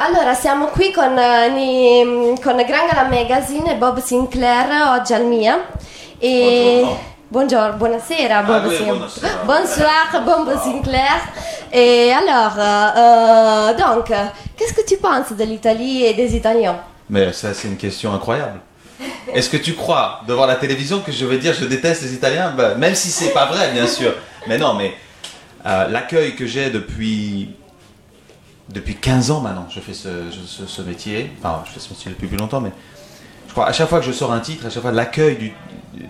Allora, siamo qui con, eh, con Grangala Magazine e Bob Sinclair oggi al MIA. E... Buongiorno, buonasera Bob oui, Sin- buonasera. Bonsoir Bob Sinclair. Et alors, euh, donc, qu'est-ce que tu penses de l'Italie et des Italiens? Mais ça, c'est une question incroyable. Est-ce que tu crois, devant la télévision, que je vais dire je déteste les Italiens? Bah, Même si c'est pas vrai, bien sûr. Mais non, mais euh, l'accueil que j'ai depuis, depuis 15 ans maintenant, je fais ce, métier. Enfin, je fais ce métier depuis plus longtemps, mais je crois à chaque fois que je sors un titre, à chaque fois l'accueil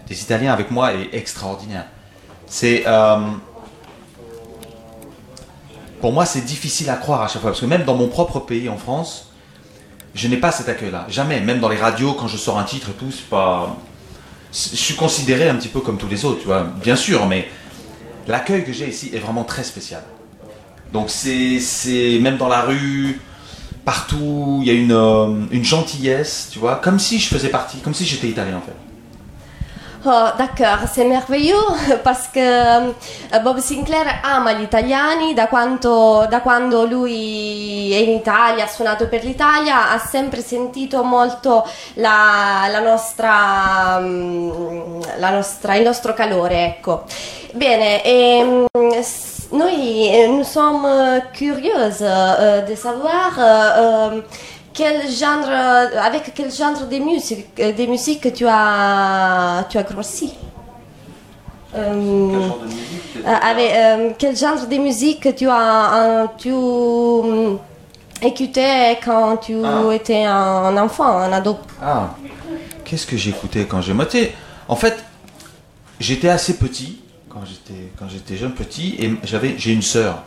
des Italiens avec moi est extraordinaire. C'est. euh, pour moi, c'est difficile à croire à chaque fois. Parce que même dans mon propre pays, en France, je n'ai pas cet accueil-là. Jamais. Même dans les radios, quand je sors un titre et tout, c'est pas. Je suis considéré un petit peu comme tous les autres, tu vois. Bien sûr, mais l'accueil que j'ai ici est vraiment très spécial. Donc c'est, même dans la rue, partout, il y a une, euh, une gentillesse, tu vois, comme si je faisais partie, comme si j'étais italien en fait. Oh, d'accord, c'est merveilleux parce que eh, Bob Sinclair ama gli italiani da, quanto- da quando lui è in Italia, ha suonato per l'Italia, ha sempre sentito molto la, la nostra, mm, la nostra- il nostro calore. Ecco. Bene, ehm, noi eh, nous sommes curieuses euh, de savoir euh, quel genre, euh, avec quel genre de musique, euh, de musique tu as, tu as grossi. Euh, euh, avec, euh, quel genre de musique tu as euh, tu hum, écoutais quand tu Ah. étais un enfant, un ado? Ah, qu'est-ce que j'écoutais quand j'ai moté En fait, j'étais assez petit quand j'étais quand j'étais jeune petit et j'avais j'ai une sœur.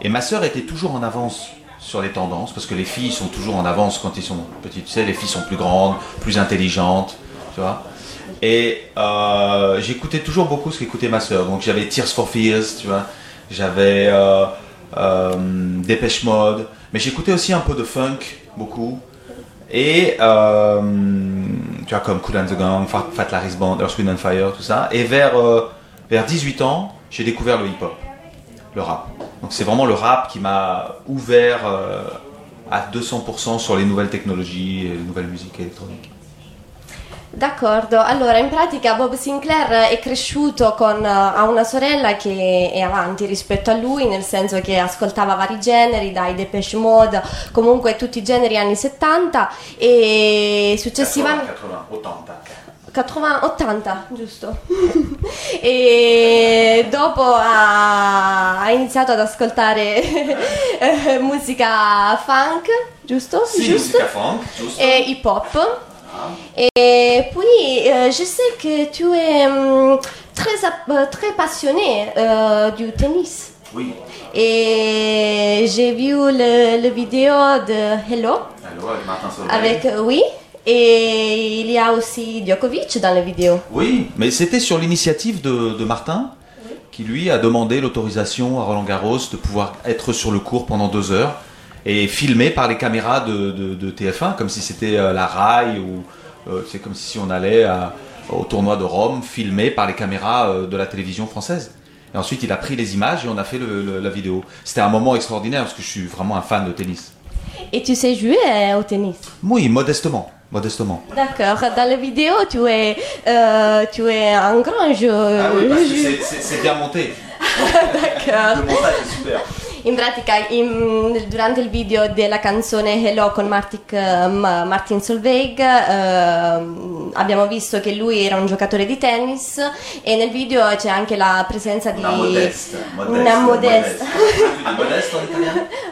Et ma sœur était toujours en avance sur les tendances parce que les filles sont toujours en avance quand ils sont petits. Tu sais, les filles sont plus grandes, plus intelligentes, tu vois. Et euh, j'écoutais toujours beaucoup ce qu'écoutait ma sœur. Donc j'avais Tears for Fears, tu vois. J'avais euh, euh, Dépêche Mode. Mais j'écoutais aussi un peu de funk, beaucoup. Et tu vois, comme Cool and the Gang, Fat, Larry's Band, Earth, Wind and Fire, tout ça. Et vers, vers 18 ans, j'ai découvert le hip-hop, le rap. Donc c'est vraiment le rap qui m'a ouvert euh, à 200% sur les nouvelles technologies et les nouvelles musiques électroniques. D'accordo, allora in pratica Bob Sinclair è cresciuto con, eh, ha una sorella che è avanti rispetto a lui, nel senso che ascoltava vari generi, dai Depeche Mode, comunque tutti i generi anni 70 e successivamente... 80, 80, 80, giusto? e dopo ha, ha iniziato ad ascoltare eh, musica funk, giusto? Sì, giusto? musica funk, giusto. Et hip hop. Et puis, euh, je sais que tu es hum, très, euh, très passionné euh, du tennis. Oui. Et j'ai vu le, le vidéo de Hello Allô, avec Martin Solveig. avec euh, oui. Et il y a aussi Djokovic dans la vidéo. Oui, mais c'était sur l'initiative de, de Martin, qui lui a demandé l'autorisation à Roland Garros de pouvoir être sur le cours pendant deux heures et filmé par les caméras de, de- de TF1, comme si c'était euh, la RAI ou euh, c'est comme si on allait à- au tournoi de Rome, filmé par les caméras euh, de la télévision française. Et ensuite, il a pris les images et on a fait le- le- la vidéo. C'était un moment extraordinaire parce que je suis vraiment un fan de tennis. Et tu sais jouer au tennis? Oui, modestement, modestement. D'accord. Dans la vidéo, tu es, euh, tu es un grand jeu. Ah oui, parce que c'est- bien monté. D'accord. Le montage est super. In pratica, in- durante il video della canzone Hello con Martic- eh, Ma- Martin Solveig ehm, abbiamo visto che lui era un giocatore di tennis e nel video c'è anche la presenza di Una modeste, una modesta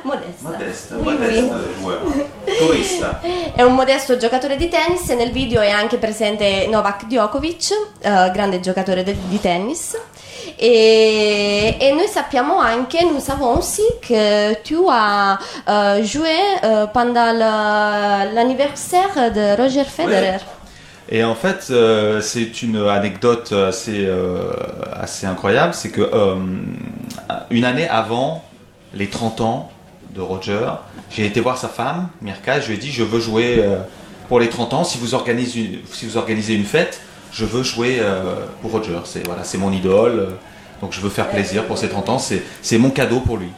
modesta. Oui. joueur. Turista. È un modesto giocatore di tennis e nel video è anche presente Novak Djokovic, eh, grande giocatore de- di tennis. E, e noi sappiamo anche, nous savons aussi que tu as euh, joué euh, pendant l'anniversaire de Roger Federer. Et en fait, euh, c'est une anecdote assez, euh, assez incroyable, c'est que euh, une année avant les 30 ans de Roger, j'ai été voir sa femme, Mirka, et je lui ai dit, je veux jouer euh, pour les 30 ans, si vous organisez une, si vous organisez une fête, je veux jouer euh, pour Roger, c'est voilà, mon idole, donc je veux faire plaisir pour ses 30 ans, c'est mon cadeau pour lui.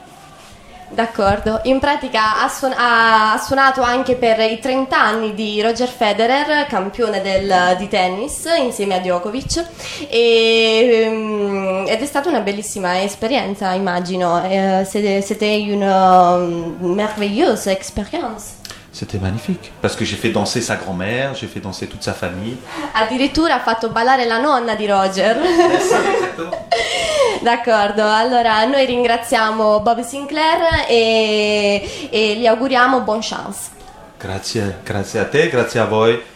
D'accordo, in pratica ha, suon- ha suonato anche per i 30 anni di Roger Federer, campione del- di tennis, insieme a Djokovic, e, ehm, ed è stata una bellissima esperienza, immagino. Eh, c'était, une euh, merveilleuse expérience. C'était magnifique. Parce que j'ai fait danser sa grand-mère, j'ai fait danser toute sa famille. Addirittura ha fatto ballare la nonna di Roger. D'accordo, allora noi ringraziamo Bob Sinclair e, e gli auguriamo buon chance. Grazie, grazie a te, grazie a voi